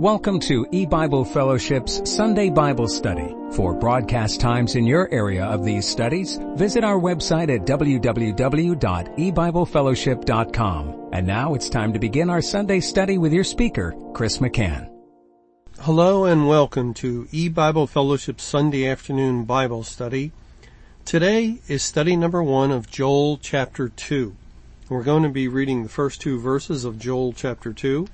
Welcome to E-Bible Fellowship's Sunday Bible Study. For broadcast times in your area of these studies, visit our website at www.ebiblefellowship.com. And now it's time to begin our Sunday study with your speaker, Chris McCann. Hello and welcome to E-Bible Fellowship Sunday afternoon Bible study. Today is study number one of Joel chapter two. We're going to be reading the first two verses of Joel chapter two.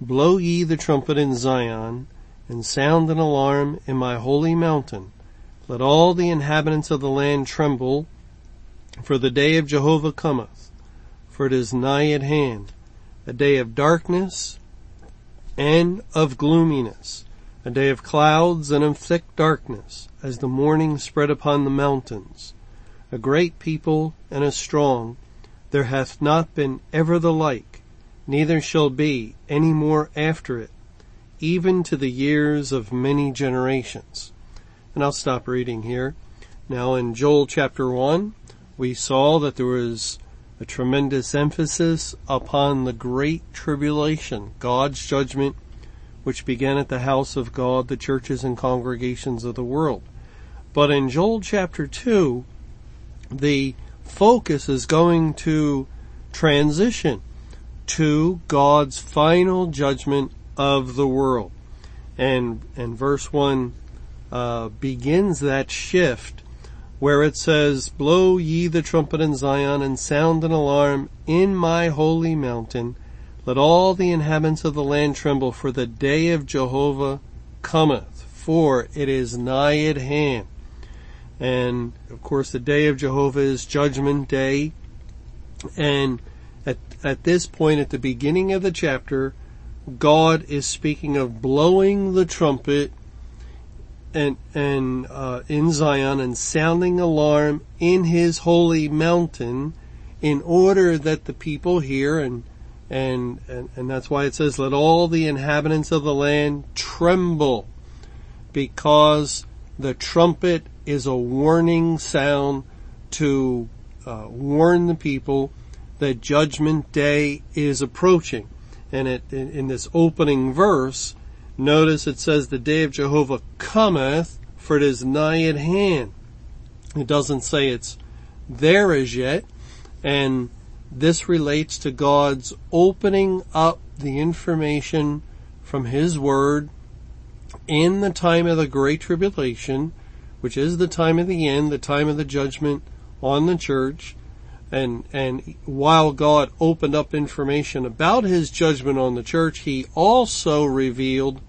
Blow ye the trumpet in Zion, and sound an alarm in my holy mountain. Let all the inhabitants of the land tremble, for the day of Jehovah cometh, for it is nigh at hand, a day of darkness and of gloominess, a day of clouds and of thick darkness, as the morning spread upon the mountains. A great people and a strong, there hath not been ever the like, neither shall be any more after it, even to the years of many generations. And I'll stop reading here. Now in Joel chapter 1, we saw that there was a tremendous emphasis upon the great tribulation, God's judgment, which began at the house of God, the churches and congregations of the world. But in Joel chapter 2, the focus is going to transition to God's final judgment of the world. And, and verse 1 uh, begins that shift where it says, Blow ye the trumpet in Zion and sound an alarm in my holy mountain. Let all the inhabitants of the land tremble for the day of Jehovah cometh, for it is nigh at hand. And of course the day of Jehovah is judgment day. And at, at this point at the beginning of the chapter, God is speaking of blowing the trumpet and, and, uh, in Zion and sounding alarm in his holy mountain in order that the people hear and, and, and, and that's why it says, let all the inhabitants of the land tremble because the trumpet is a warning sound to uh, warn the people that judgment day is approaching. And it, in, in this opening verse, notice it says the day of Jehovah cometh, for it is nigh at hand. It doesn't say it's there as yet, and this relates to God's opening up the information from His Word in the time of the Great Tribulation, which is the time of the end, the time of the judgment on the church, and, and while God opened up information about his judgment on the church, he also revealed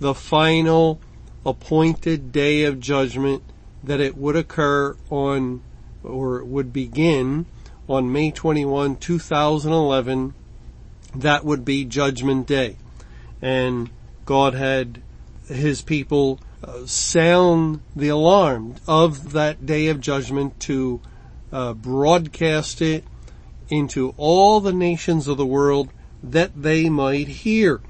the final appointed day of judgment that it would occur on, or would begin on May 21, 2011. That would be judgment day. And God had his people uh, sound the alarm of that day of judgment to uh, broadcast it into all the nations of the world that they might hear.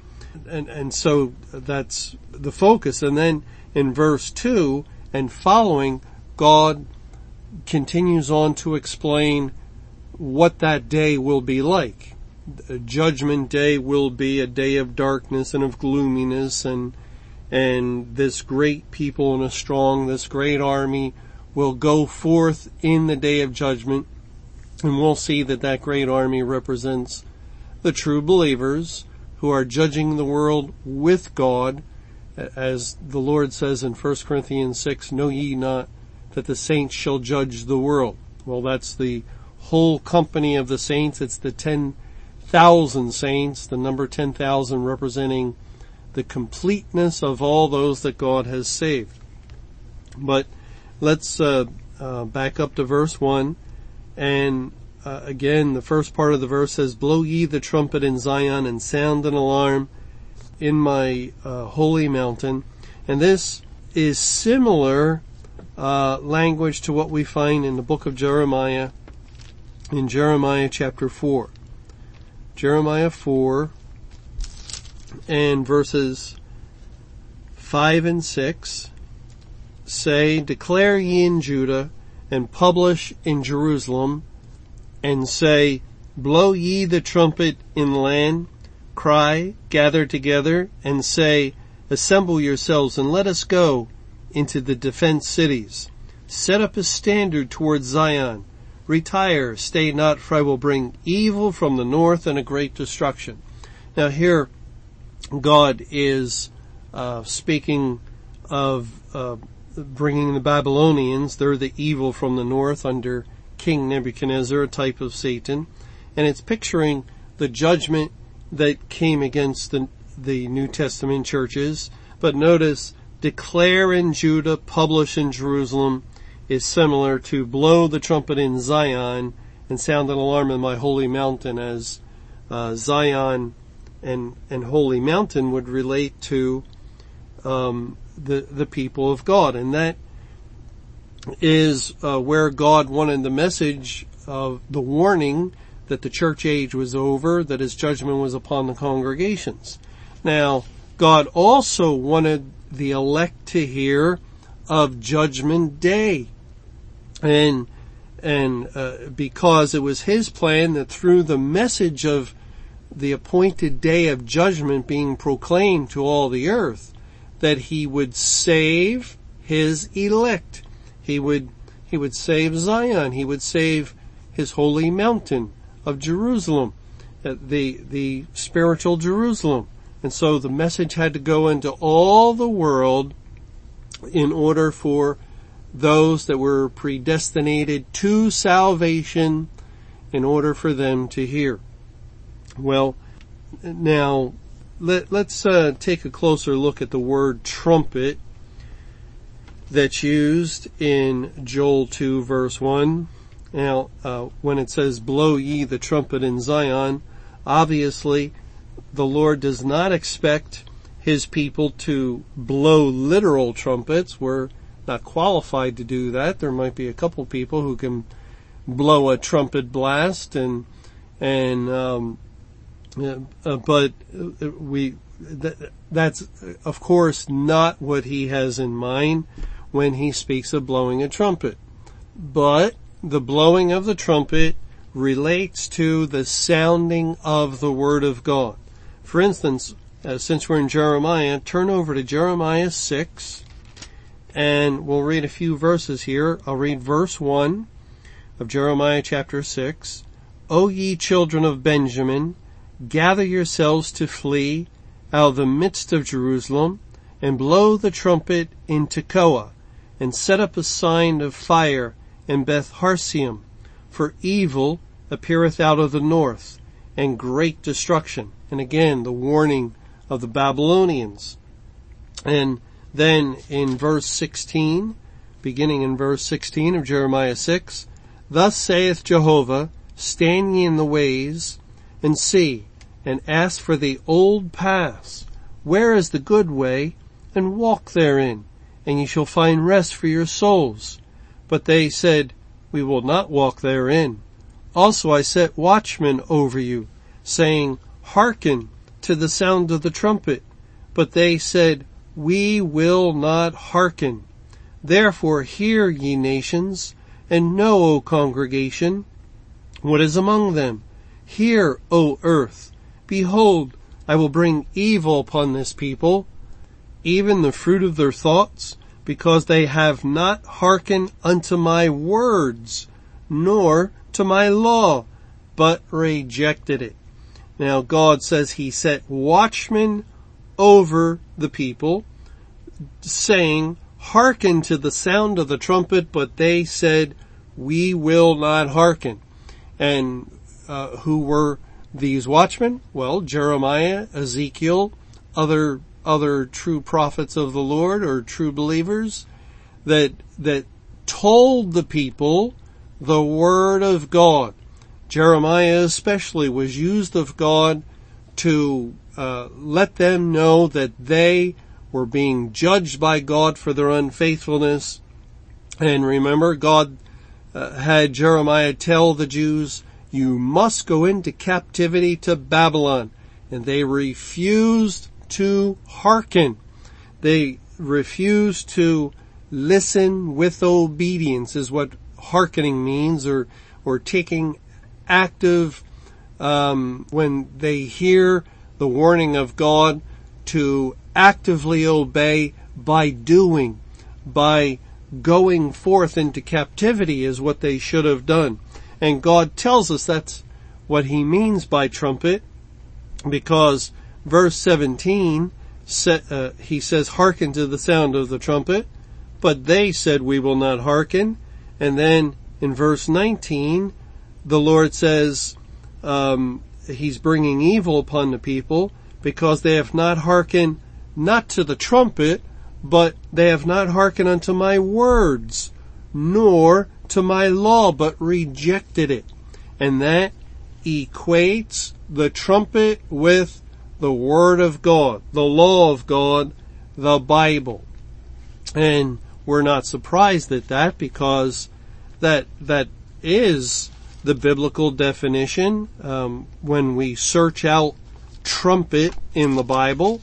And, and so that's the focus. And then in verse two and following, God continues on to explain what that day will be like. Judgment day will be a day of darkness and of gloominess and, and this great people and a strong, this great army will go forth in the day of judgment and we'll see that that great army represents the true believers who are judging the world with God as the Lord says in 1 Corinthians 6, know ye not that the saints shall judge the world. Well, that's the whole company of the saints. It's the 10,000 saints, the number 10,000 representing the completeness of all those that God has saved. But let's uh, uh, back up to verse one, and uh, again, the first part of the verse says, "Blow ye the trumpet in Zion and sound an alarm in my uh, holy mountain," and this is similar uh, language to what we find in the book of Jeremiah, in Jeremiah chapter four. Jeremiah four and verses five and six say, declare ye in Judah and publish in Jerusalem and say, blow ye the trumpet in the land, cry, gather together, and say, Assemble yourselves and let us go into the defense cities. Set up a standard towards Zion. Retire, stay not, for I will bring evil from the north and a great destruction. Now here, God is uh, speaking of uh, bringing the Babylonians. They're the evil from the north under King Nebuchadnezzar, a type of Satan, and it's picturing the judgment that came against the the New Testament churches. But notice, declare in Judah, publish in Jerusalem is similar to blow the trumpet in Zion and sound an alarm in my holy mountain as uh, Zion and and holy mountain would relate to um, the the people of God, and that is uh, where God wanted the message of the warning that the church age was over, that his judgment was upon the congregations. Now, God also wanted the elect to hear of judgment day. And, and, uh, because it was his plan that through the message of the appointed day of judgment being proclaimed to all the earth, that he would save his elect. He would, he would save Zion. He would save his holy mountain of Jerusalem, uh, the, the spiritual Jerusalem. And so the message had to go into all the world in order for those that were predestinated to salvation in order for them to hear. Well, now let, us uh, take a closer look at the word trumpet that's used in Joel 2 verse 1. Now, uh, when it says blow ye the trumpet in Zion, obviously the Lord does not expect his people to blow literal trumpets. We're not qualified to do that. There might be a couple people who can blow a trumpet blast and, and, um, uh, but we, that, that's of course not what he has in mind when he speaks of blowing a trumpet. But the blowing of the trumpet relates to the sounding of the word of God. For instance, uh, since we're in Jeremiah, turn over to Jeremiah 6 and we'll read a few verses here. I'll read verse 1 of Jeremiah chapter 6. O ye children of Benjamin, gather yourselves to flee out of the midst of Jerusalem and blow the trumpet in Tekoa and set up a sign of fire in Beth-haccerem for evil appeareth out of the north and great destruction. And again, the warning of the Babylonians. And then in verse 16, beginning in verse 16 of Jeremiah 6, Thus saith Jehovah, stand ye in the ways and see and ask for the old paths. Where is the good way and walk therein and ye shall find rest for your souls. But they said, we will not walk therein. Also I set watchmen over you saying, hearken to the sound of the trumpet. But they said, we will not hearken. Therefore hear ye nations and know, O congregation, what is among them. Hear, O earth. Behold, I will bring evil upon this people, even the fruit of their thoughts, because they have not hearkened unto my words, nor to my law, but rejected it. Now God says he set watchmen over the people, saying, hearken to the sound of the trumpet, but they said, we will not hearken. And uh, who were these watchmen? Well, Jeremiah, Ezekiel, other other true prophets of the Lord or true believers that that told the people the word of God. Jeremiah especially was used of God to uh, let them know that they were being judged by God for their unfaithfulness. And remember, God uh, had Jeremiah tell the Jews, you must go into captivity to Babylon. And they refused to hearken. They refused to listen with obedience is what hearkening means or, or taking active, um, when they hear the the warning of God to actively obey by doing, by going forth into captivity is what they should have done. And God tells us that's what he means by trumpet because verse 17 uh, he says hearken to the sound of the trumpet but they said we will not hearken. And then in verse 19 the Lord says um, he's bringing evil upon the people because they have not hearkened not to the trumpet but they have not hearkened unto my words nor to my law but rejected it and that equates the trumpet with the Word of God, the law of God, the Bible. And we're not surprised at that because that, that is the biblical definition. Um, when we search out trumpet in the Bible,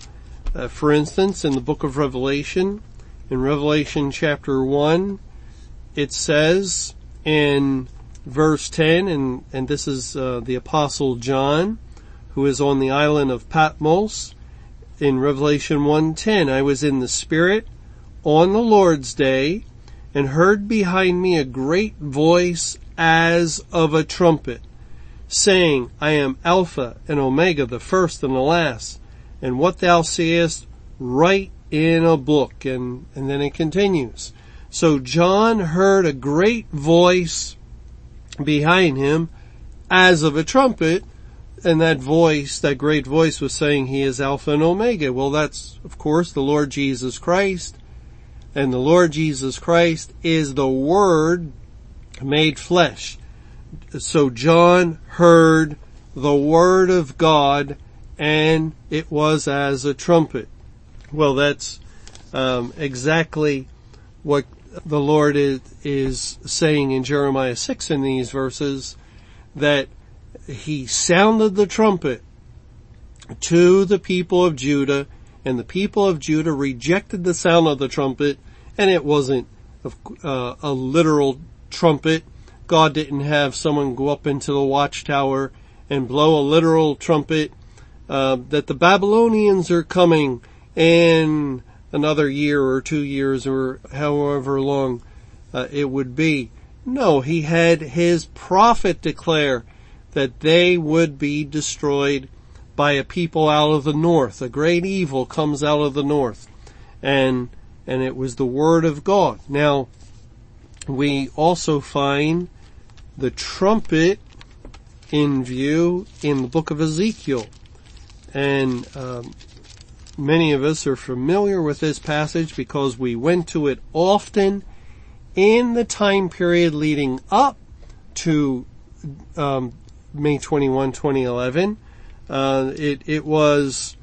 uh, for instance, in the book of Revelation, in Revelation chapter 1, it says in verse 10, and, and this is uh, the apostle John, who is on the island of Patmos. In Revelation 1.10, I was in the Spirit on the Lord's day and heard behind me a great voice as of a trumpet, saying, I am Alpha and Omega, the first and the last, and what thou seest, write in a book. And, and then it continues. So John heard a great voice behind him as of a trumpet, and that voice, that great voice was saying he is Alpha and Omega. Well, that's, of course, the Lord Jesus Christ. And the Lord Jesus Christ is the Word made flesh. So John heard the Word of God and it was as a trumpet. Well, that's um, exactly what the Lord is, is saying in Jeremiah 6 in these verses that he sounded the trumpet to the people of Judah and the people of Judah rejected the sound of the trumpet and it wasn't uh, a literal trumpet. God didn't have someone go up into the watchtower and blow a literal trumpet uh, that the Babylonians are coming and another year or two years or however long uh, it would be. No, he had his prophet declare that they would be destroyed by a people out of the north. A great evil comes out of the north. And, and it was the word of God. Now, we also find the trumpet in view in the book of Ezekiel. And um, Many of us are familiar with this passage because we went to it often in the time period leading up to um, May 21, 2011. Uh, it, it was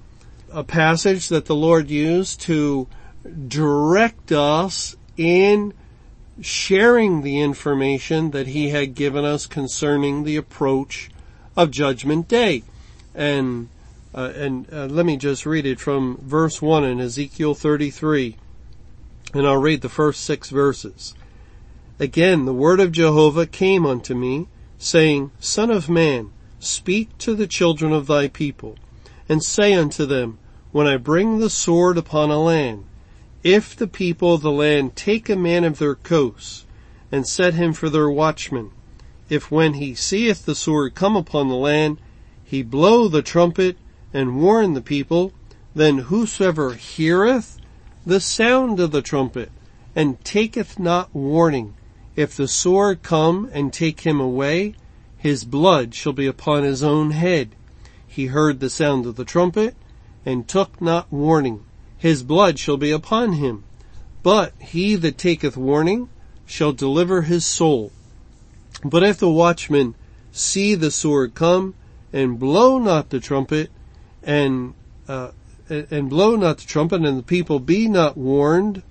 a passage that the Lord used to direct us in sharing the information that He had given us concerning the approach of Judgment Day. And uh, and uh, let me just read it from verse 1 in Ezekiel 33. And I'll read the first six verses. Again, the word of Jehovah came unto me, saying, Son of man, speak to the children of thy people, and say unto them, When I bring the sword upon a land, if the people of the land take a man of their coasts, and set him for their watchman, if when he seeth the sword come upon the land, he blow the trumpet, and warn the people, then whosoever heareth the sound of the trumpet and taketh not warning, if the sword come and take him away, his blood shall be upon his own head. He heard the sound of the trumpet and took not warning. His blood shall be upon him. But he that taketh warning shall deliver his soul. But if the watchman see the sword come and blow not the trumpet, and uh, and blow not the trumpet, and the people be not warned,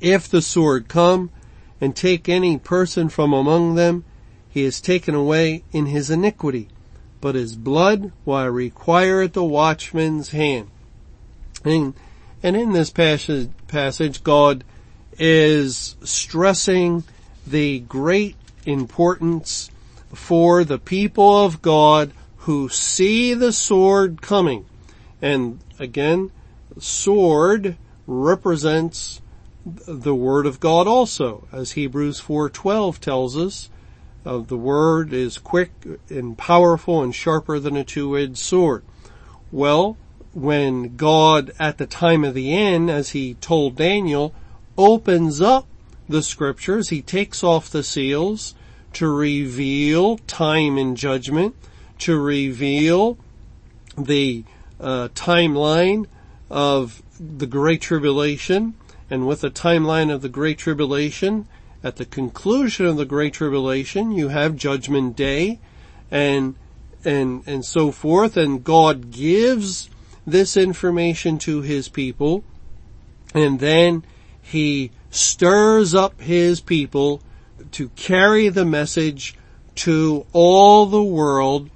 if the sword come and take any person from among them, he is taken away in his iniquity, but his blood will I require at the watchman's hand. And, and in this passage, passage, God is stressing the great importance for the people of God who see the sword coming And again, sword represents the word of God also, as Hebrews 4:12 tells us. Uh, the word is quick and powerful and sharper than a two-edged sword. Well, when God at the time of the end, as he told Daniel, opens up the scriptures, he takes off the seals to reveal time and judgment, to reveal the uh, timeline of the Great Tribulation, and with the timeline of the Great Tribulation, at the conclusion of the Great Tribulation, you have Judgment Day, and and and so forth, and God gives this information to His people, and then He stirs up His people to carry the message to all the world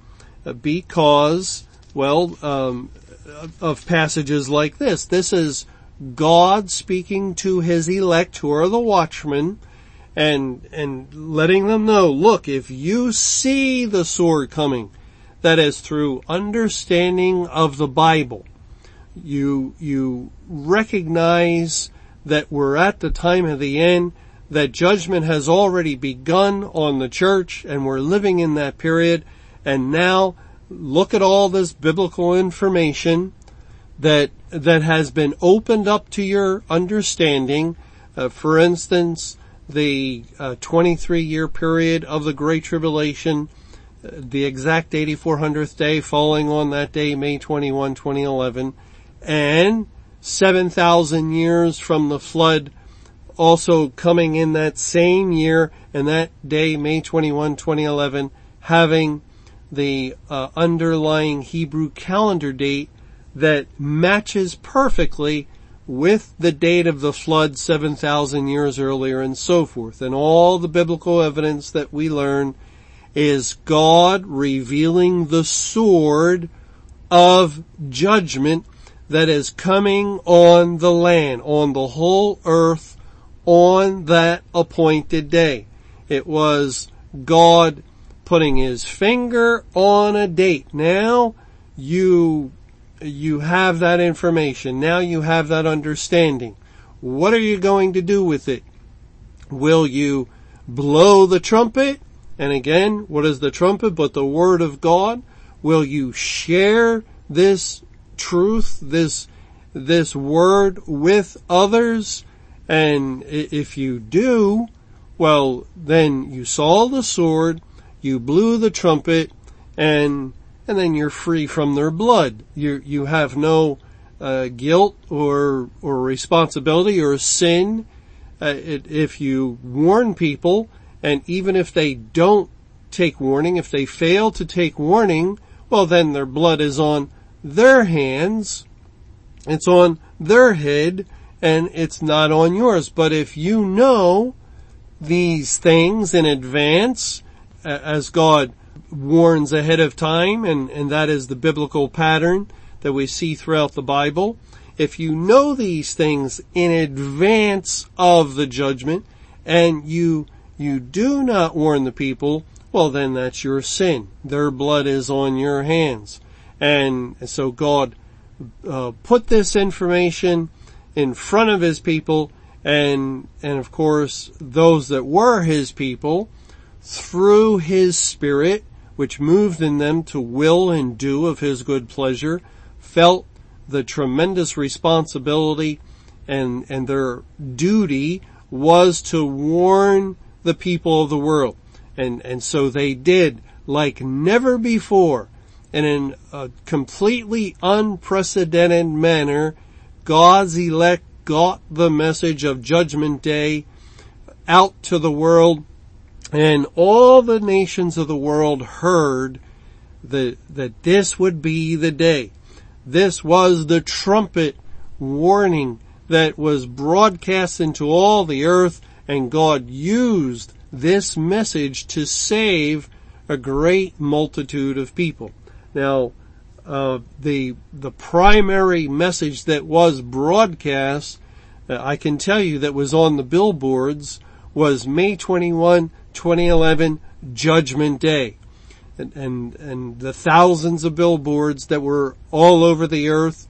because, well, um, of passages like this. This is God speaking to his elect who are the watchmen and, and letting them know, look, if you see the sword coming, that is through understanding of the Bible, you, you recognize that we're at the time of the end, that judgment has already begun on the church and we're living in that period and now look at all this biblical information that that has been opened up to your understanding. Uh, for instance, the uh, 23 year period of the Great Tribulation, uh, the exact 8400th day falling on that day, May 21, 2011, and 7,000 years from the flood also coming in that same year and that day, May 21, 2011, having the uh, underlying Hebrew calendar date that matches perfectly with the date of the flood 7,000 years earlier and so forth. And all the biblical evidence that we learn is God revealing the sword of judgment that is coming on the land, on the whole earth, on that appointed day. It was God putting his finger on a date. Now you, you have that information. Now you have that understanding. What are you going to do with it? Will you blow the trumpet? And again, what is the trumpet but the word of God? Will you share this truth, this, this word with others? And if you do, well, then you saw the sword, you blew the trumpet, and and then you're free from their blood. You you have no uh, guilt or or responsibility or sin uh, it, if you warn people, and even if they don't take warning, if they fail to take warning, well then their blood is on their hands, it's on their head, and it's not on yours. But if you know these things in advance, as God warns ahead of time, and, and that is the biblical pattern that we see throughout the Bible. If you know these things in advance of the judgment, and you, you do not warn the people, well then that's your sin. Their blood is on your hands. And so God uh, put this information in front of his people and, and of course those that were his people through his spirit, which moved in them to will and do of his good pleasure, felt the tremendous responsibility and, and their duty was to warn the people of the world. And, and so they did like never before and in a completely unprecedented manner, God's elect got the message of judgment day out to the world and all the nations of the world heard that, that this would be the day. This was the trumpet warning that was broadcast into all the earth and God used this message to save a great multitude of people. Now, uh, the the primary message that was broadcast, uh, I can tell you that was on the billboards was May 21, 2011 Judgment Day. and, and, and the thousands of billboards that were all over the earth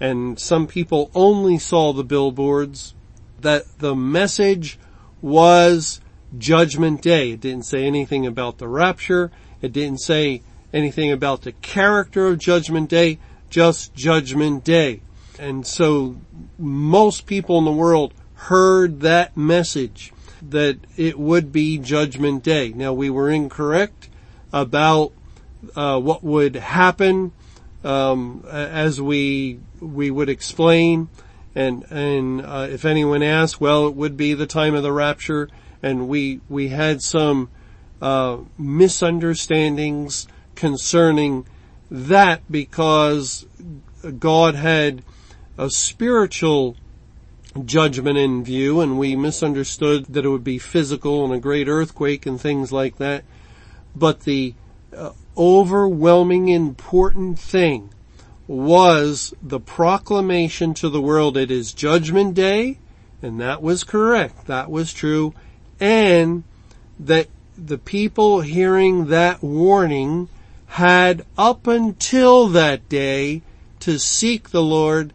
and some people only saw the billboards that the message was judgment day. It didn't say anything about the rapture. It didn't say anything about the character of judgment day, just judgment day. And so most people in the world heard that message that it would be judgment day. Now we were incorrect about uh, what would happen um, as we we would explain. And and uh, if anyone asked well, it would be the time of the rapture, and we we had some uh, misunderstandings concerning that because God had a spiritual judgment in view and we misunderstood that it would be physical and a great earthquake and things like that. But the uh, overwhelming important thing was the proclamation to the world it is judgment day and that was correct. That was true. And that the people hearing that warning had up until that day to seek the Lord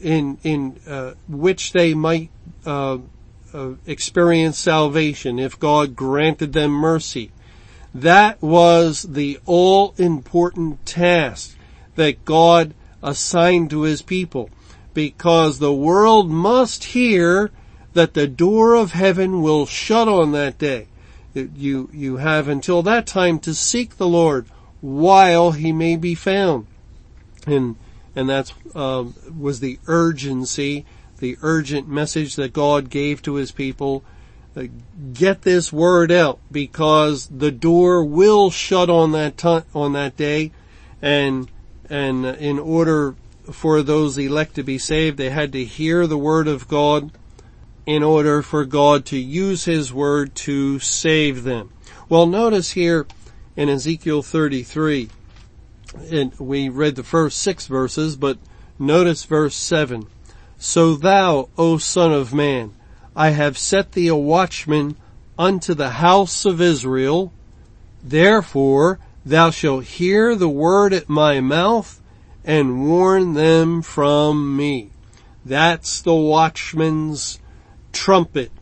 in in uh, which they might uh, uh, experience salvation if God granted them mercy. That was the all important task that God assigned to his people because the world must hear that the door of heaven will shut on that day. You, you have until that time to seek the Lord while he may be found. And and that um, was the urgency, the urgent message that God gave to His people. Uh, get this word out because the door will shut on that t- on that day, and and in order for those elect to be saved, they had to hear the word of God in order for God to use His word to save them. Well, notice here in Ezekiel 33, and we read the first six verses, but notice verse seven. So thou, O son of man, I have set thee a watchman unto the house of Israel. Therefore thou shalt hear the word at my mouth and warn them from me. That's the watchman's trumpet.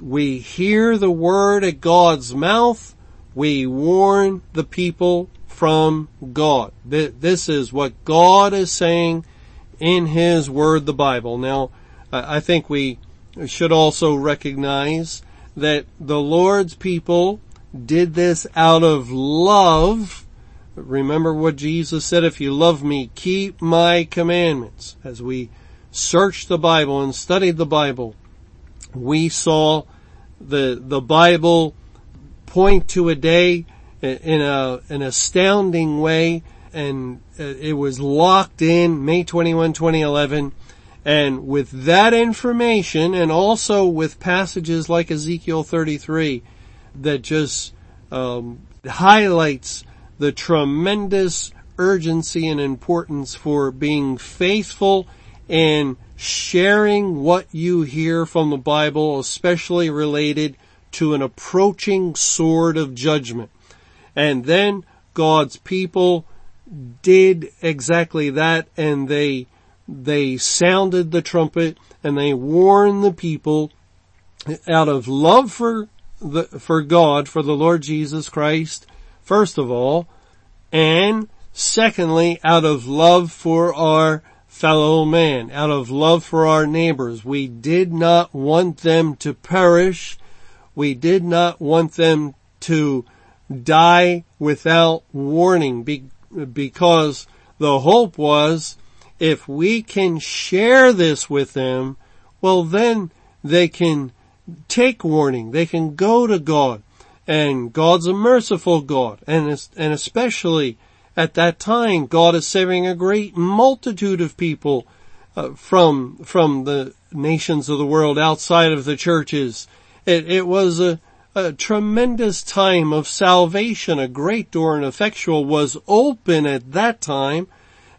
We hear the word at God's mouth. We warn the people from God. This is what God is saying in His Word, the Bible. Now, I think we should also recognize that the Lord's people did this out of love. Remember what Jesus said, if you love me, keep my commandments. As we searched the Bible and studied the Bible, we saw the, the Bible point to a day in a, an astounding way and uh, it was locked in May 21, 2011. And with that information and also with passages like Ezekiel 33 that just um, highlights the tremendous urgency and importance for being faithful and sharing what you hear from the Bible, especially related to an approaching sword of judgment. And then God's people did exactly that and they, they sounded the trumpet and they warned the people out of love for the, for God, for the Lord Jesus Christ, first of all, and secondly, out of love for our fellow man, out of love for our neighbors. We did not want them to perish. We did not want them to die without warning because the hope was if we can share this with them, well then they can take warning. They can go to God and God's a merciful God and, and especially at that time God is saving a great multitude of people uh, from, from the nations of the world outside of the churches. It, it was a, a tremendous time of salvation. A great door and effectual was open at that time.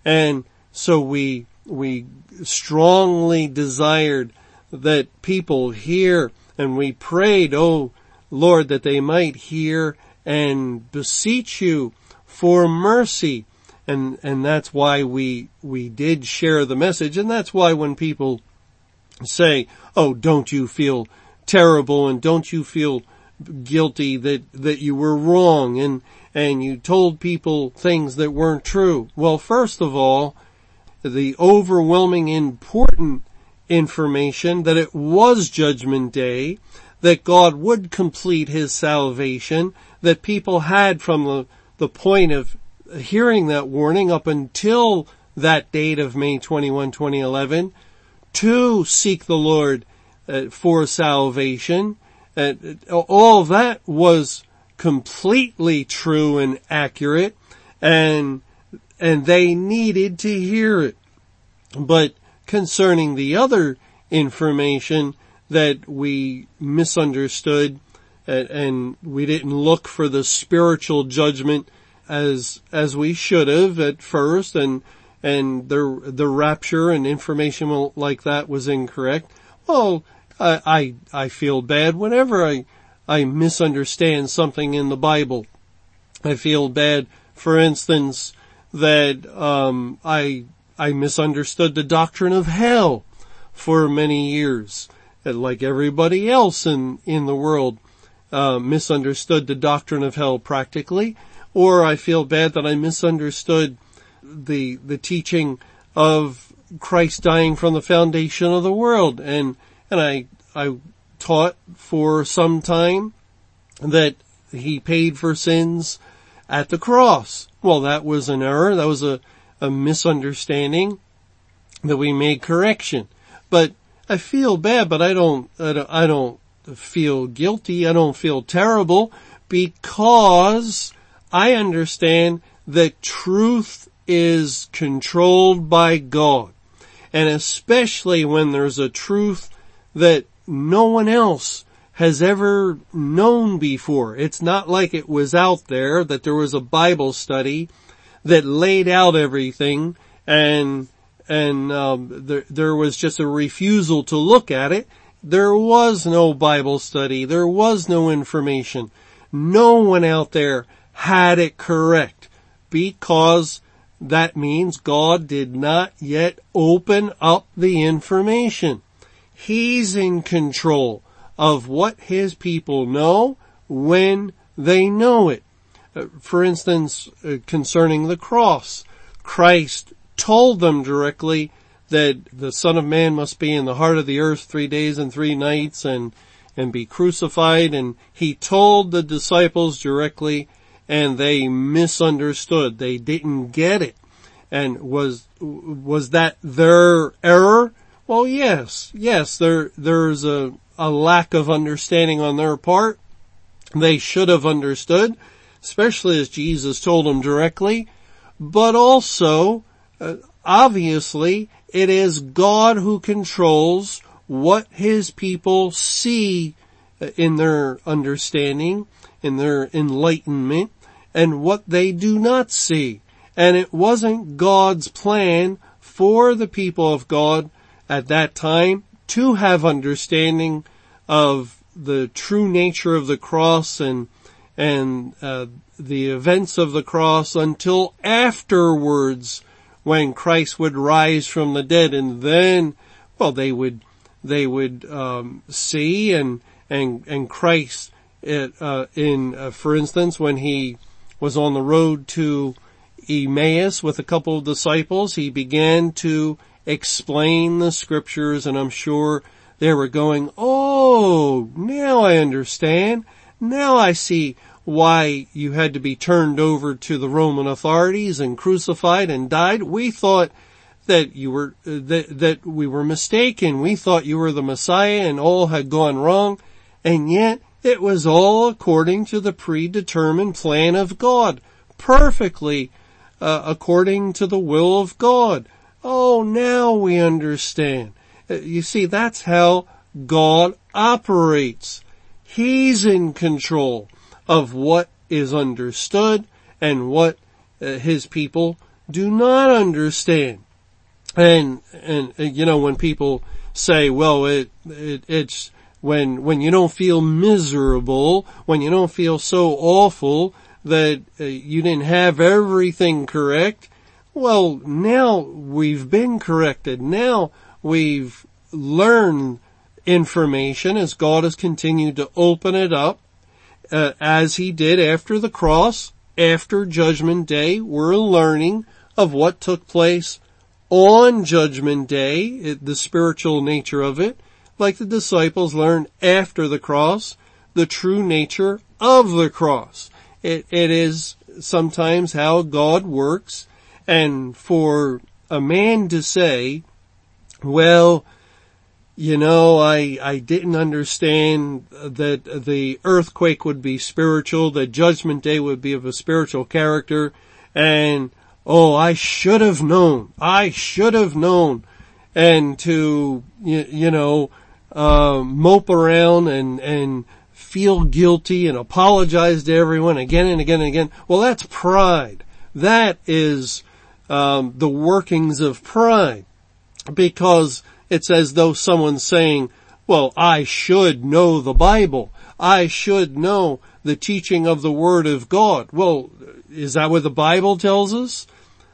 And so we, we strongly desired that people hear and we prayed, oh Lord, that they might hear and beseech you for mercy. And, and that's why we, we did share the message. And that's why when people say, oh, don't you feel terrible and don't you feel guilty that, that you were wrong and, and you told people things that weren't true. Well, first of all, the overwhelming important information that it was judgment day, that God would complete his salvation, that people had from the, the point of hearing that warning up until that date of May 21, 2011, to seek the Lord uh, for salvation. Uh, all that was completely true and accurate and, and they needed to hear it. But concerning the other information that we misunderstood and, and we didn't look for the spiritual judgment as, as we should have at first and, and the, the rapture and information like that was incorrect. Well, I, I, I feel bad whenever I, I misunderstand something in the Bible. I feel bad, for instance, that, um, I, I misunderstood the doctrine of hell for many years. Like everybody else in, in the world, uh, misunderstood the doctrine of hell practically, or I feel bad that I misunderstood the, the teaching of Christ dying from the foundation of the world. And, and I, I taught for some time that he paid for sins at the cross. Well, that was an error. That was a, a misunderstanding that we made correction. But I feel bad, but I don't, I don't, I don't feel guilty. I don't feel terrible because I understand that truth is controlled by God. And especially when there's a truth that no one else has ever known before. It's not like it was out there that there was a Bible study that laid out everything and and um, there, there was just a refusal to look at it. There was no Bible study. There was no information. No one out there had it correct because that means God did not yet open up the information. He's in control of what his people know when they know it. Uh, for instance, uh, concerning the cross, Christ told them directly that the Son of Man must be in the heart of the earth three days and three nights and, and be crucified. And he told the disciples directly and they misunderstood. They didn't get it. And was, was that their error? Well, yes, yes, there, there's a, a lack of understanding on their part. They should have understood, especially as Jesus told them directly, but also, uh, obviously, it is God who controls what his people see uh, in their understanding, in their enlightenment, and what they do not see. And it wasn't God's plan for the people of God at that time to have understanding of the true nature of the cross and and uh, the events of the cross until afterwards when Christ would rise from the dead. And then well they would they would um, see and and and Christ it, uh, in uh, for instance when he was on the road to Emmaus with a couple of disciples he began to explain the scriptures and I'm sure they were going, oh, now I understand. Now I see why you had to be turned over to the Roman authorities and crucified and died. We thought that you were, that, that we were mistaken. We thought you were the Messiah and all had gone wrong. And yet it was all according to the predetermined plan of God, perfectly uh, according to the will of God. Oh, now we understand. Uh, you see, that's how God operates. He's in control of what is understood and what uh, his people do not understand. And, and, uh, you know, when people say, well, it, it, it's when, when you don't feel miserable, when you don't feel so awful that uh, you didn't have everything correct, well, now we've been corrected. Now we've learned information as God has continued to open it up, uh, as he did after the cross, after judgment day. We're learning of what took place on judgment day, it, the spiritual nature of it, like the disciples learned after the cross, the true nature of the cross. It, it is sometimes how God works and for a man to say, well, you know, I, I didn't understand that the earthquake would be spiritual, that judgment day would be of a spiritual character, and oh, I should have known, I should have known, and to, you, you know, uh, mope around and, and feel guilty and apologize to everyone again and again and again. Well, that's pride. That is, um, the workings of pride because it's as though someone's saying, well, I should know the Bible. I should know the teaching of the Word of God. Well, is that what the Bible tells us?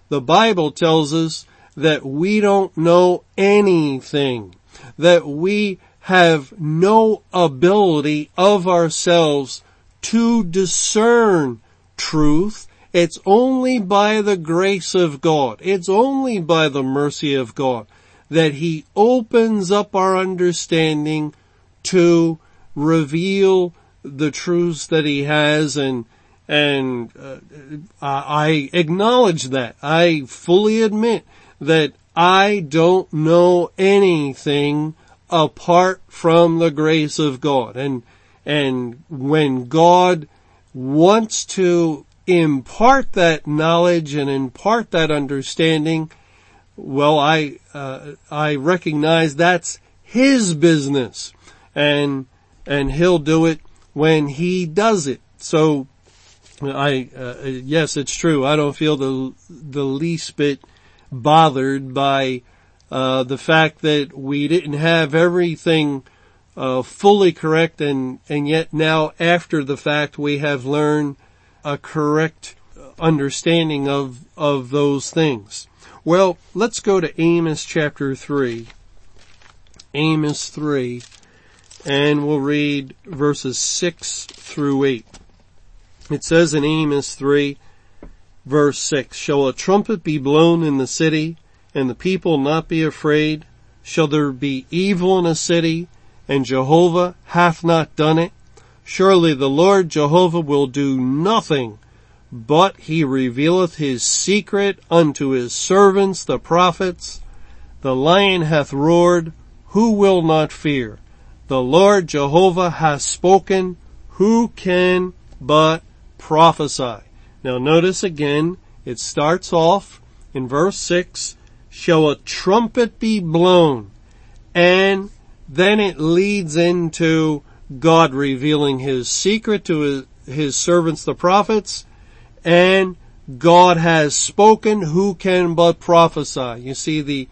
The Bible tells us that we don't know anything, that we have no ability of ourselves to discern truth. It's only by the grace of God. It's only by the mercy of God that He opens up our understanding to reveal the truths that He has and and uh, I acknowledge that. I fully admit that I don't know anything apart from the grace of God. And, and when God wants to impart that knowledge and impart that understanding, well, I, uh, I recognize that's His business and, and He'll do it when He does it. So, I, uh, yes, it's true. I don't feel the, the least bit bothered by uh, the fact that we didn't have everything uh, fully correct and, and yet now after the fact we have learned a correct understanding of, of those things. Well, let's go to Amos chapter 3. Amos 3 and we'll read verses 6 through 8. It says in Amos 3 verse 6, Shall a trumpet be blown in the city and the people not be afraid? Shall there be evil in a city and Jehovah hath not done it? Surely the Lord Jehovah will do nothing, but he revealeth his secret unto his servants the prophets. The lion hath roared, who will not fear? The Lord Jehovah hath spoken, who can but prophesy? Now notice again, it starts off in verse 6, shall a trumpet be blown? And then it leads into God revealing his secret to his, his servants, the prophets, and God has spoken, who can but prophesy? You see the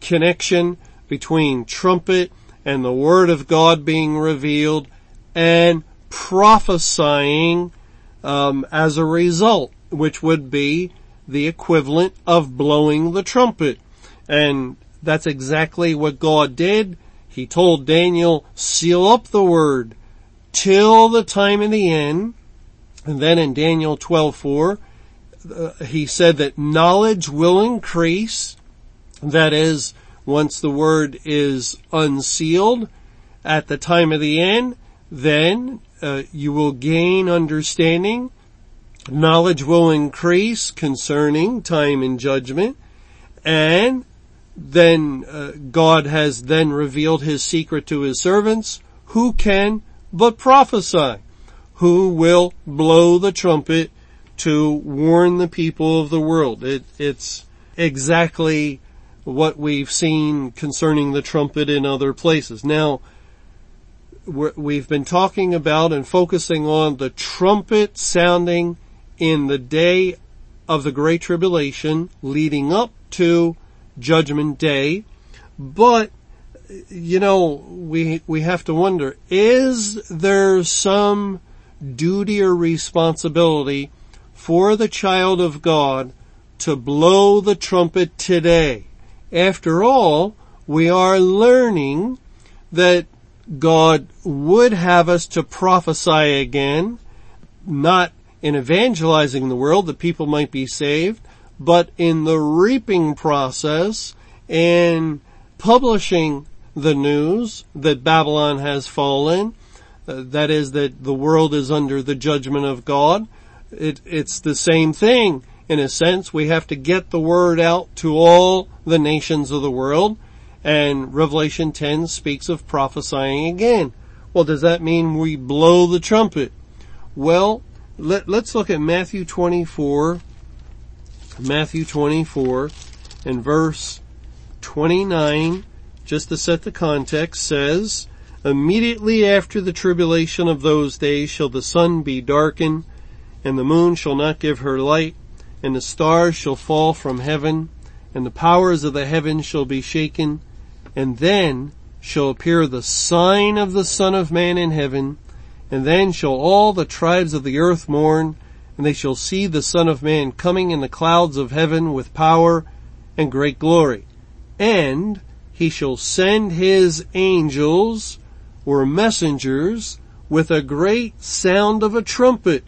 connection between trumpet and the word of God being revealed and prophesying um, as a result, which would be the equivalent of blowing the trumpet. And that's exactly what God did. He told Daniel, seal up the word till the time of the end. And then in Daniel 12:4, uh, he said that knowledge will increase. That is, once the word is unsealed at the time of the end, then uh, you will gain understanding knowledge will increase concerning time and judgment and then uh, God has then revealed his secret to his servants who can but prophesy who will blow the trumpet to warn the people of the world. It, it's exactly what we've seen concerning the trumpet in other places. Now we've been talking about and focusing on the trumpet sounding in the day of the Great Tribulation leading up to Judgment Day, but you know, we, we have to wonder, is there some duty or responsibility for the child of God to blow the trumpet today? After all, we are learning that God would have us to prophesy again, not in evangelizing the world that people might be saved, but in the reaping process and publishing the news that Babylon has fallen, uh, that is that the world is under the judgment of God. It, it's the same thing in a sense. We have to get the word out to all the nations of the world and Revelation 10 speaks of prophesying again. Well, does that mean we blow the trumpet? Well, let, us look at Matthew 24, Matthew 24 and verse 29, just to set the context, says, Immediately after the tribulation of those days shall the sun be darkened, and the moon shall not give her light, and the stars shall fall from heaven, and the powers of the heavens shall be shaken, and then shall appear the sign of the Son of Man in heaven, and then shall all the tribes of the earth mourn, and they shall see the Son of Man coming in the clouds of heaven with power and great glory. And he shall send his angels or messengers with a great sound of a trumpet,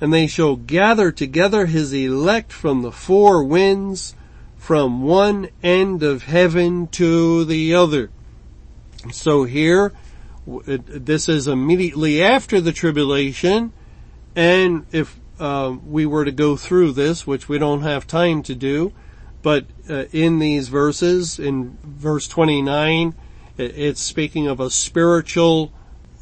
and they shall gather together his elect from the four winds, from one end of heaven to the other. So here, uh, this is immediately after the tribulation, and if uh, we were to go through this, which we don't have time to do, but uh, in these verses, in verse 29, it's speaking of a spiritual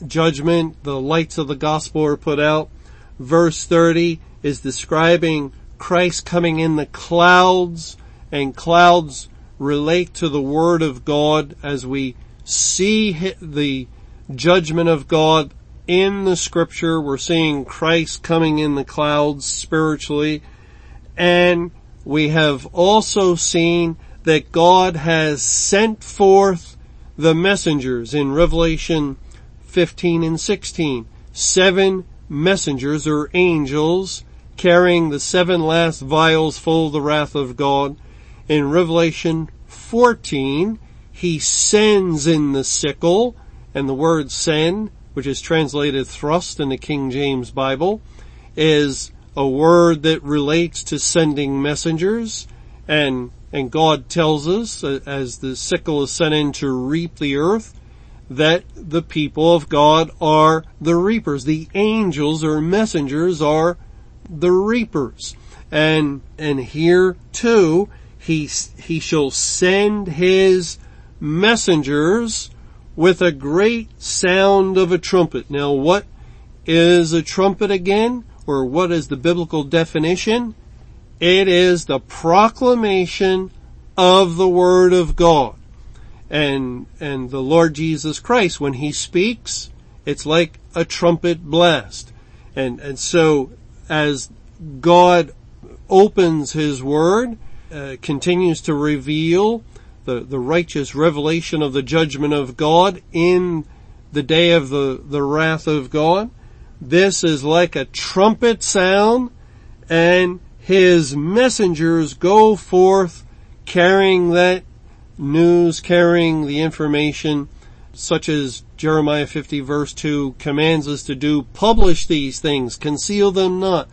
judgment. The lights of the gospel are put out. Verse 30 is describing Christ coming in the clouds and clouds relate to the Word of God as we see the judgment of God in the scripture. We're seeing Christ coming in the clouds spiritually. And we have also seen that God has sent forth the messengers in Revelation 15 and 16. Seven messengers or angels carrying the seven last vials full of the wrath of God in Revelation 14, he sends in the sickle, and the word send, which is translated thrust in the King James Bible, is a word that relates to sending messengers, and, and God tells us, uh, as the sickle is sent in to reap the earth, that the people of God are the reapers. The angels or messengers are the reapers. And, and here too, he, he shall send his messengers with a great sound of a trumpet. Now what is a trumpet again? Or what is the biblical definition? It is the proclamation of the Word of God. And, and the Lord Jesus Christ, when He speaks, it's like a trumpet blast. And, and so as God opens His Word, uh, continues to reveal the, the righteous revelation of the judgment of God in the day of the, the wrath of God. This is like a trumpet sound and his messengers go forth carrying that news, carrying the information such as Jeremiah 50 verse 2 commands us to do, publish these things, conceal them not,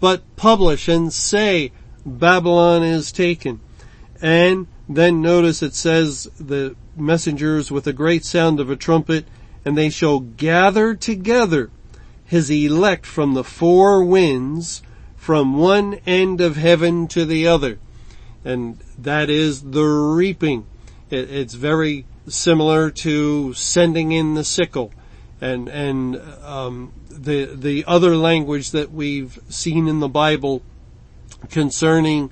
but publish and say, Babylon is taken. And then notice it says the messengers with a great sound of a trumpet and they shall gather together his elect from the four winds from one end of heaven to the other. And that is the reaping. it's very similar to sending in the sickle and, and, um, the, the other language that we've seen in the Bible concerning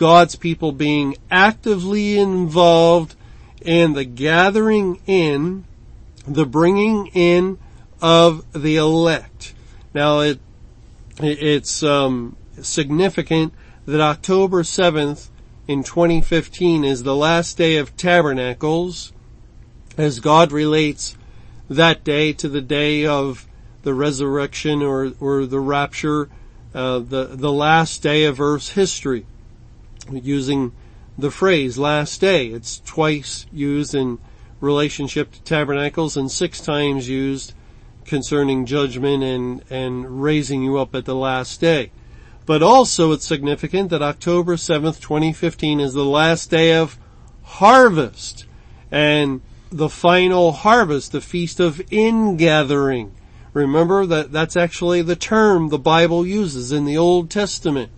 God's people being actively involved in the gathering in, the bringing in of the elect. Now it, it's um, significant that October 7th in 2015 is the last day of tabernacles as God relates that day to the day of the resurrection or, or the rapture, uh, the, the last day of earth's history. Using the phrase last day. It's twice used in relationship to tabernacles and six times used concerning judgment and, and raising you up at the last day. But also it's significant that October 7th, 2015 is the last day of harvest and the final harvest, the feast of ingathering. Remember that that's actually the term the Bible uses in the Old Testament.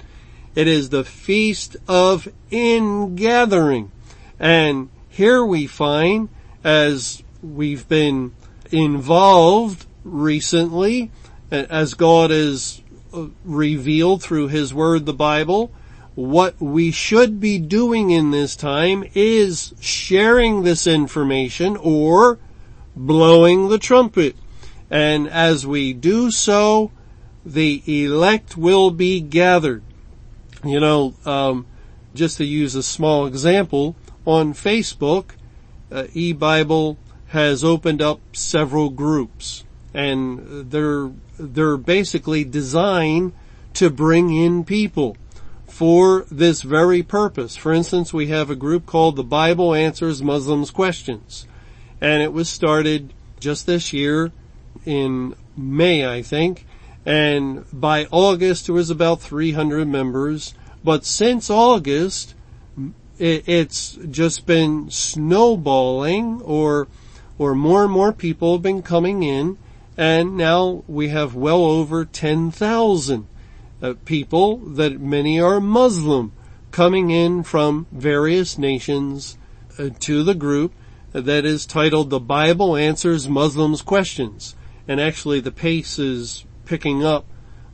It is the feast of ingathering. And here we find, as we've been involved recently, as God is uh, revealed through His Word, the Bible, what we should be doing in this time is sharing this information or blowing the trumpet. And as we do so, the elect will be gathered. You know, um, just to use a small example, on Facebook, uh, eBible has opened up several groups. And they're, they're basically designed to bring in people for this very purpose. For instance, we have a group called the Bible Answers Muslims Questions. And it was started just this year in May, I think, and by August there was about 300 members, but since August, it's just been snowballing or, or more and more people have been coming in and now we have well over 10,000 uh, people that many are Muslim coming in from various nations uh, to the group that is titled The Bible Answers Muslims Questions. And actually the pace is picking up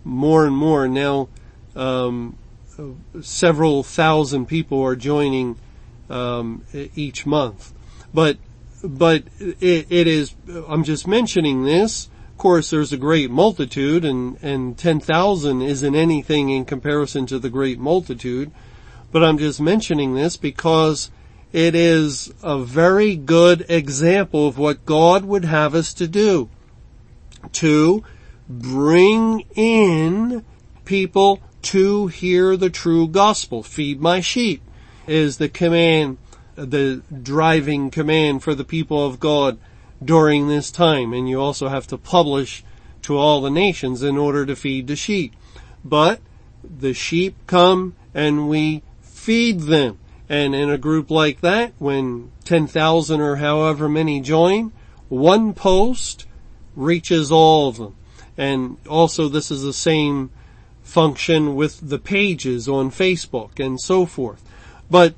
more and more. Now, um, several thousand people are joining um, each month. But but it, it is. I'm just mentioning this. Of course, there's a great multitude, and and ten thousand isn't anything in comparison to the great multitude. But I'm just mentioning this because it is a very good example of what God would have us to do. To bring in people to hear the true gospel. Feed my sheep is the command, the driving command for the people of God during this time. And you also have to publish to all the nations in order to feed the sheep. But the sheep come and we feed them. And in a group like that, when 10,000 or however many join, one post reaches all of them. And also this is the same function with the pages on Facebook and so forth. But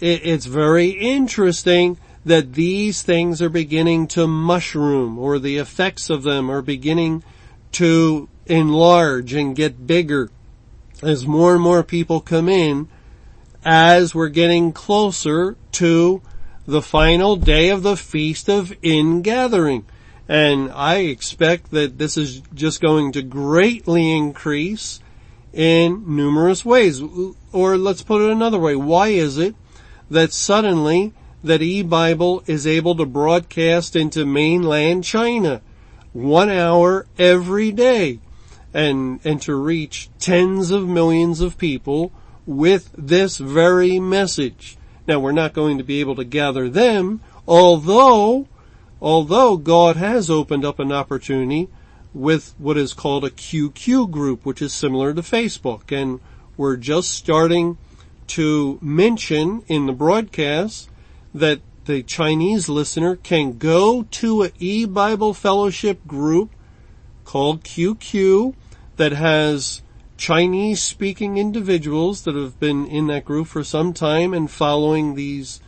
it's very interesting that these things are beginning to mushroom or the effects of them are beginning to enlarge and get bigger as more and more people come in as we're getting closer to the final day of the feast of ingathering. And I expect that this is just going to greatly increase in numerous ways. Or let's put it another way. Why is it that suddenly that e-Bible is able to broadcast into mainland China one hour every day and, and to reach tens of millions of people with this very message. Now we're not going to be able to gather them, although, although God has opened up an opportunity with what is called a QQ group, which is similar to Facebook. And we're just starting to mention in the broadcast that the Chinese listener can go to an e-Bible fellowship group called QQ that has Chinese speaking individuals that have been in that group for some time and following these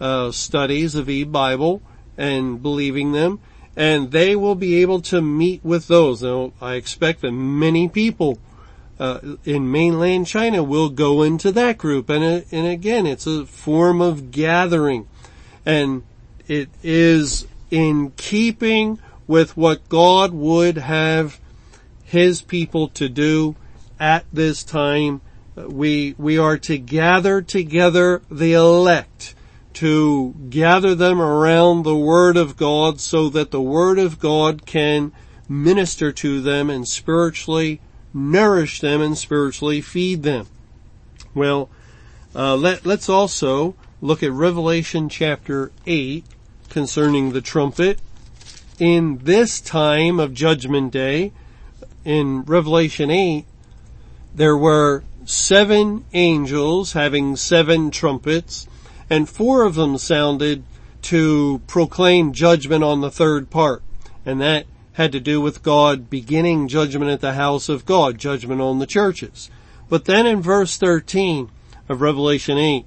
uh, studies of e-Bible and believing them and they will be able to meet with those. Now, I expect that many people uh, in mainland China will go into that group, and uh, and again, it's a form of gathering, and it is in keeping with what God would have His people to do at this time. We we are to gather together the elect to gather them around the Word of God so that the Word of God can minister to them and spiritually nourish them and spiritually feed them. Well, uh, let, let's also look at Revelation chapter 8 concerning the trumpet. In this time of judgment day, in Revelation 8, there were seven angels having seven trumpets, and four of them sounded to proclaim judgment on the third part. And that had to do with God beginning judgment at the house of God, judgment on the churches. But then in verse 13 of Revelation 8,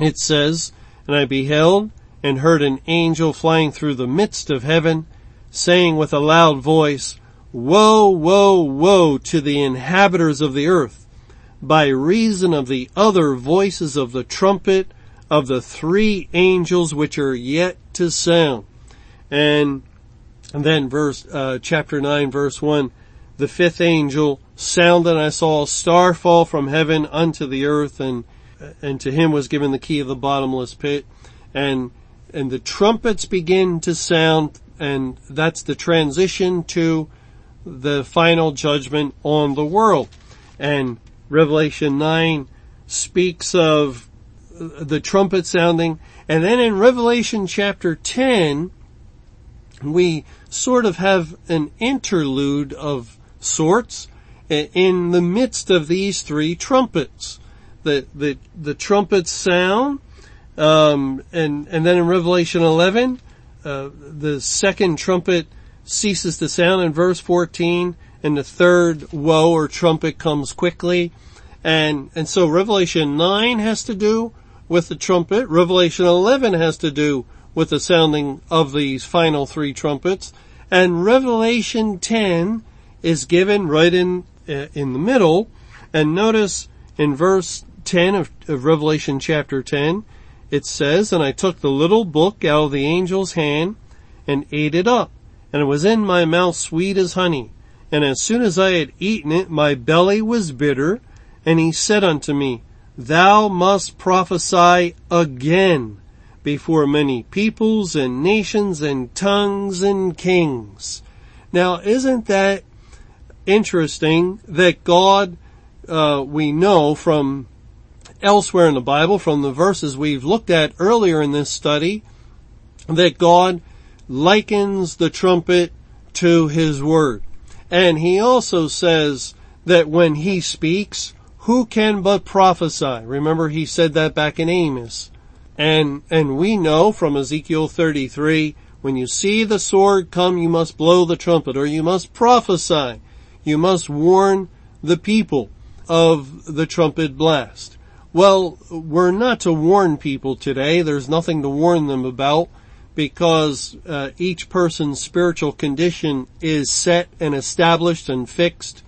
it says, And I beheld and heard an angel flying through the midst of heaven, saying with a loud voice, Woe, woe, woe to the inhabitants of the earth, by reason of the other voices of the trumpet of the three angels which are yet to sound. And and then verse, uh, chapter 9 verse 1, the fifth angel sounded and I saw a star fall from heaven unto the earth and, and to him was given the key of the bottomless pit and, and the trumpets begin to sound and that's the transition to the final judgment on the world. And Revelation 9 speaks of the trumpet sounding and then in Revelation chapter 10 we sort of have an interlude of sorts in the midst of these three trumpets. The, the, the trumpets sound, um, and, and then in Revelation 11, uh, the second trumpet ceases to sound in verse 14, and the third woe or trumpet comes quickly. And, and so Revelation 9 has to do with the trumpet. Revelation 11 has to do with the sounding of these final three trumpets. And Revelation 10 is given right in, uh, in the middle. And notice in verse 10 of, of Revelation chapter 10, it says, And I took the little book out of the angel's hand and ate it up. And it was in my mouth sweet as honey. And as soon as I had eaten it, my belly was bitter. And he said unto me, Thou must prophesy again before many peoples and nations and tongues and kings. Now, isn't that interesting that God, uh, we know from elsewhere in the Bible, from the verses we've looked at earlier in this study, that God likens the trumpet to His Word. And He also says that when He speaks, who can but prophesy? Remember He said that back in Amos. And, and we know from Ezekiel 33, when you see the sword come, you must blow the trumpet or you must prophesy. You must warn the people of the trumpet blast. Well, we're not to warn people today. There's nothing to warn them about because uh, each person's spiritual condition is set and established and fixed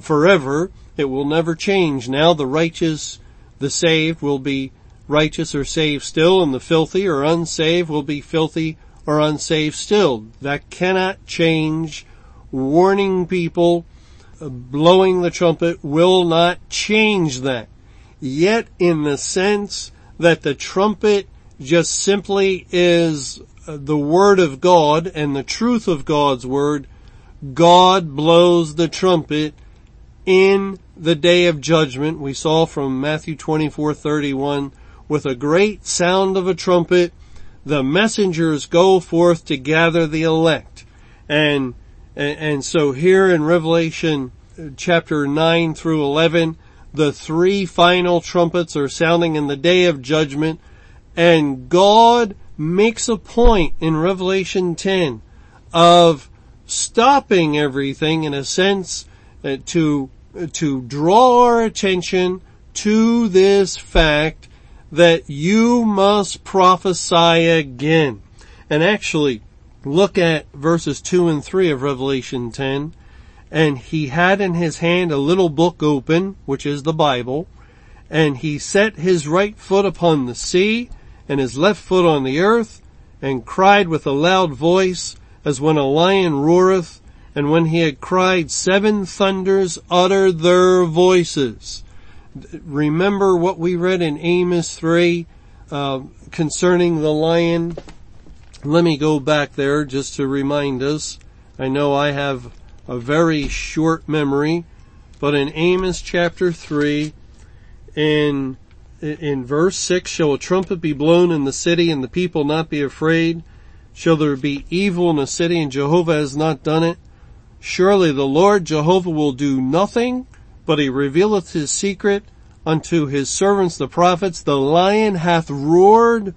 forever. It will never change. Now the righteous, the saved will be righteous or saved still, and the filthy or unsaved will be filthy or unsaved still. That cannot change. Warning people, blowing the trumpet will not change that. Yet in the sense that the trumpet just simply is uh, the word of God and the truth of God's word, God blows the trumpet in the day of judgment. We saw from Matthew 24:31 with a great sound of a trumpet, the messengers go forth to gather the elect. And, and, so here in Revelation chapter 9 through 11, the three final trumpets are sounding in the day of judgment and God makes a point in Revelation 10 of stopping everything in a sense uh, to, to draw our attention to this fact that you must prophesy again. And actually, look at verses 2 and 3 of Revelation 10. And he had in his hand a little book open, which is the Bible, and he set his right foot upon the sea and his left foot on the earth and cried with a loud voice as when a lion roareth and when he had cried seven thunders uttered their voices remember what we read in Amos 3, uh, concerning the lion, let me go back there just to remind us. I know I have a very short memory, but in Amos chapter 3, in, in verse 6, shall a trumpet be blown in the city and the people not be afraid? Shall there be evil in the city and Jehovah has not done it? Surely the Lord Jehovah will do nothing, but he revealeth his secret unto his servants the prophets. The lion hath roared,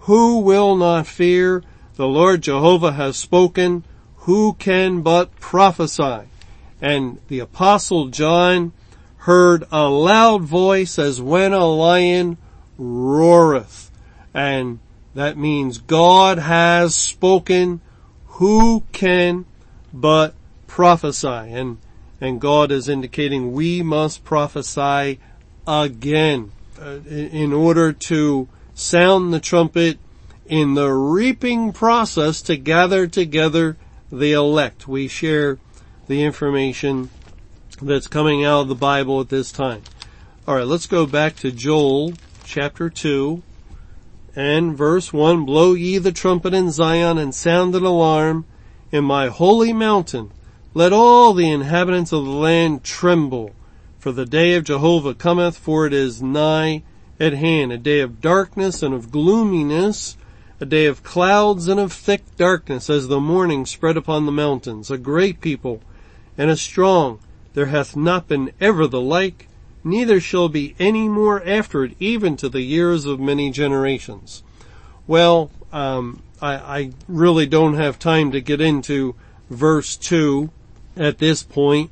who will not fear? The Lord Jehovah has spoken, who can but prophesy? And the apostle John heard a loud voice as when a lion roareth. And that means God has spoken, who can but prophesy? And, and God is indicating we must prophesy again uh, in order to sound the trumpet in the reaping process to gather together the elect. We share the information that's coming out of the Bible at this time. Alright, let's go back to Joel chapter 2 and verse 1. Blow ye the trumpet in Zion and sound an alarm in my holy mountain. Let all the inhabitants of the land tremble. For the day of Jehovah cometh, for it is nigh at hand, a day of darkness and of gloominess, a day of clouds and of thick darkness, as the morning spread upon the mountains, a great people and a strong. There hath not been ever the like, neither shall be any more after it, even to the years of many generations. Well, um, I, I really don't have time to get into verse two at this point,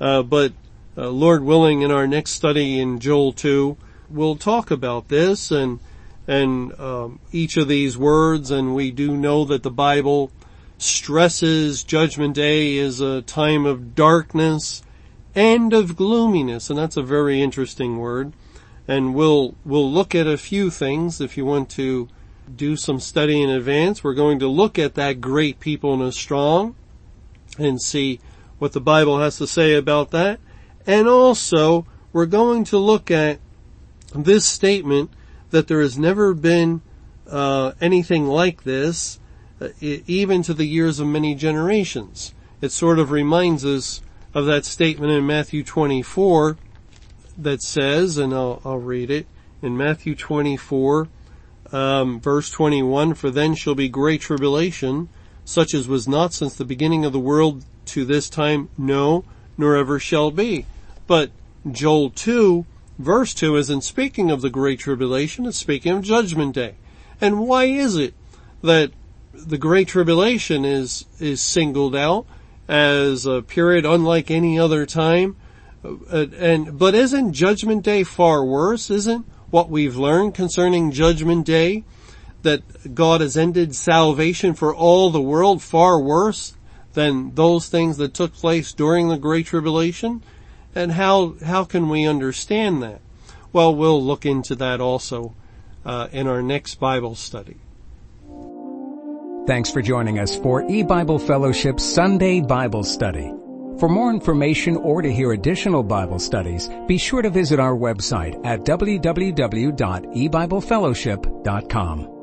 uh, but uh, Lord willing, in our next study in Joel 2, we'll talk about this and and um, each of these words. And we do know that the Bible stresses Judgment Day is a time of darkness and of gloominess, and that's a very interesting word. And we'll we'll look at a few things if you want to do some study in advance. We're going to look at that great people and a strong and see what the Bible has to say about that. And also, we're going to look at this statement that there has never been uh, anything like this, uh, even to the years of many generations. It sort of reminds us of that statement in Matthew 24 that says, and I'll, I'll read it, in Matthew 24, um, verse 21, for then shall be great tribulation, such as was not since the beginning of the world to this time, no, nor ever shall be. But Joel 2 verse 2 isn't speaking of the Great Tribulation, it's speaking of Judgment Day. And why is it that the Great Tribulation is, is singled out as a period unlike any other time? Uh, and, but isn't Judgment Day far worse? Isn't what we've learned concerning Judgment Day that God has ended salvation for all the world far worse than those things that took place during the Great Tribulation? And how, how can we understand that? Well, we'll look into that also uh, in our next Bible study. Thanks for joining us for E-Bible Fellowship Sunday Bible Study. For more information or to hear additional Bible studies, be sure to visit our website at www.ebiblefellowship.com.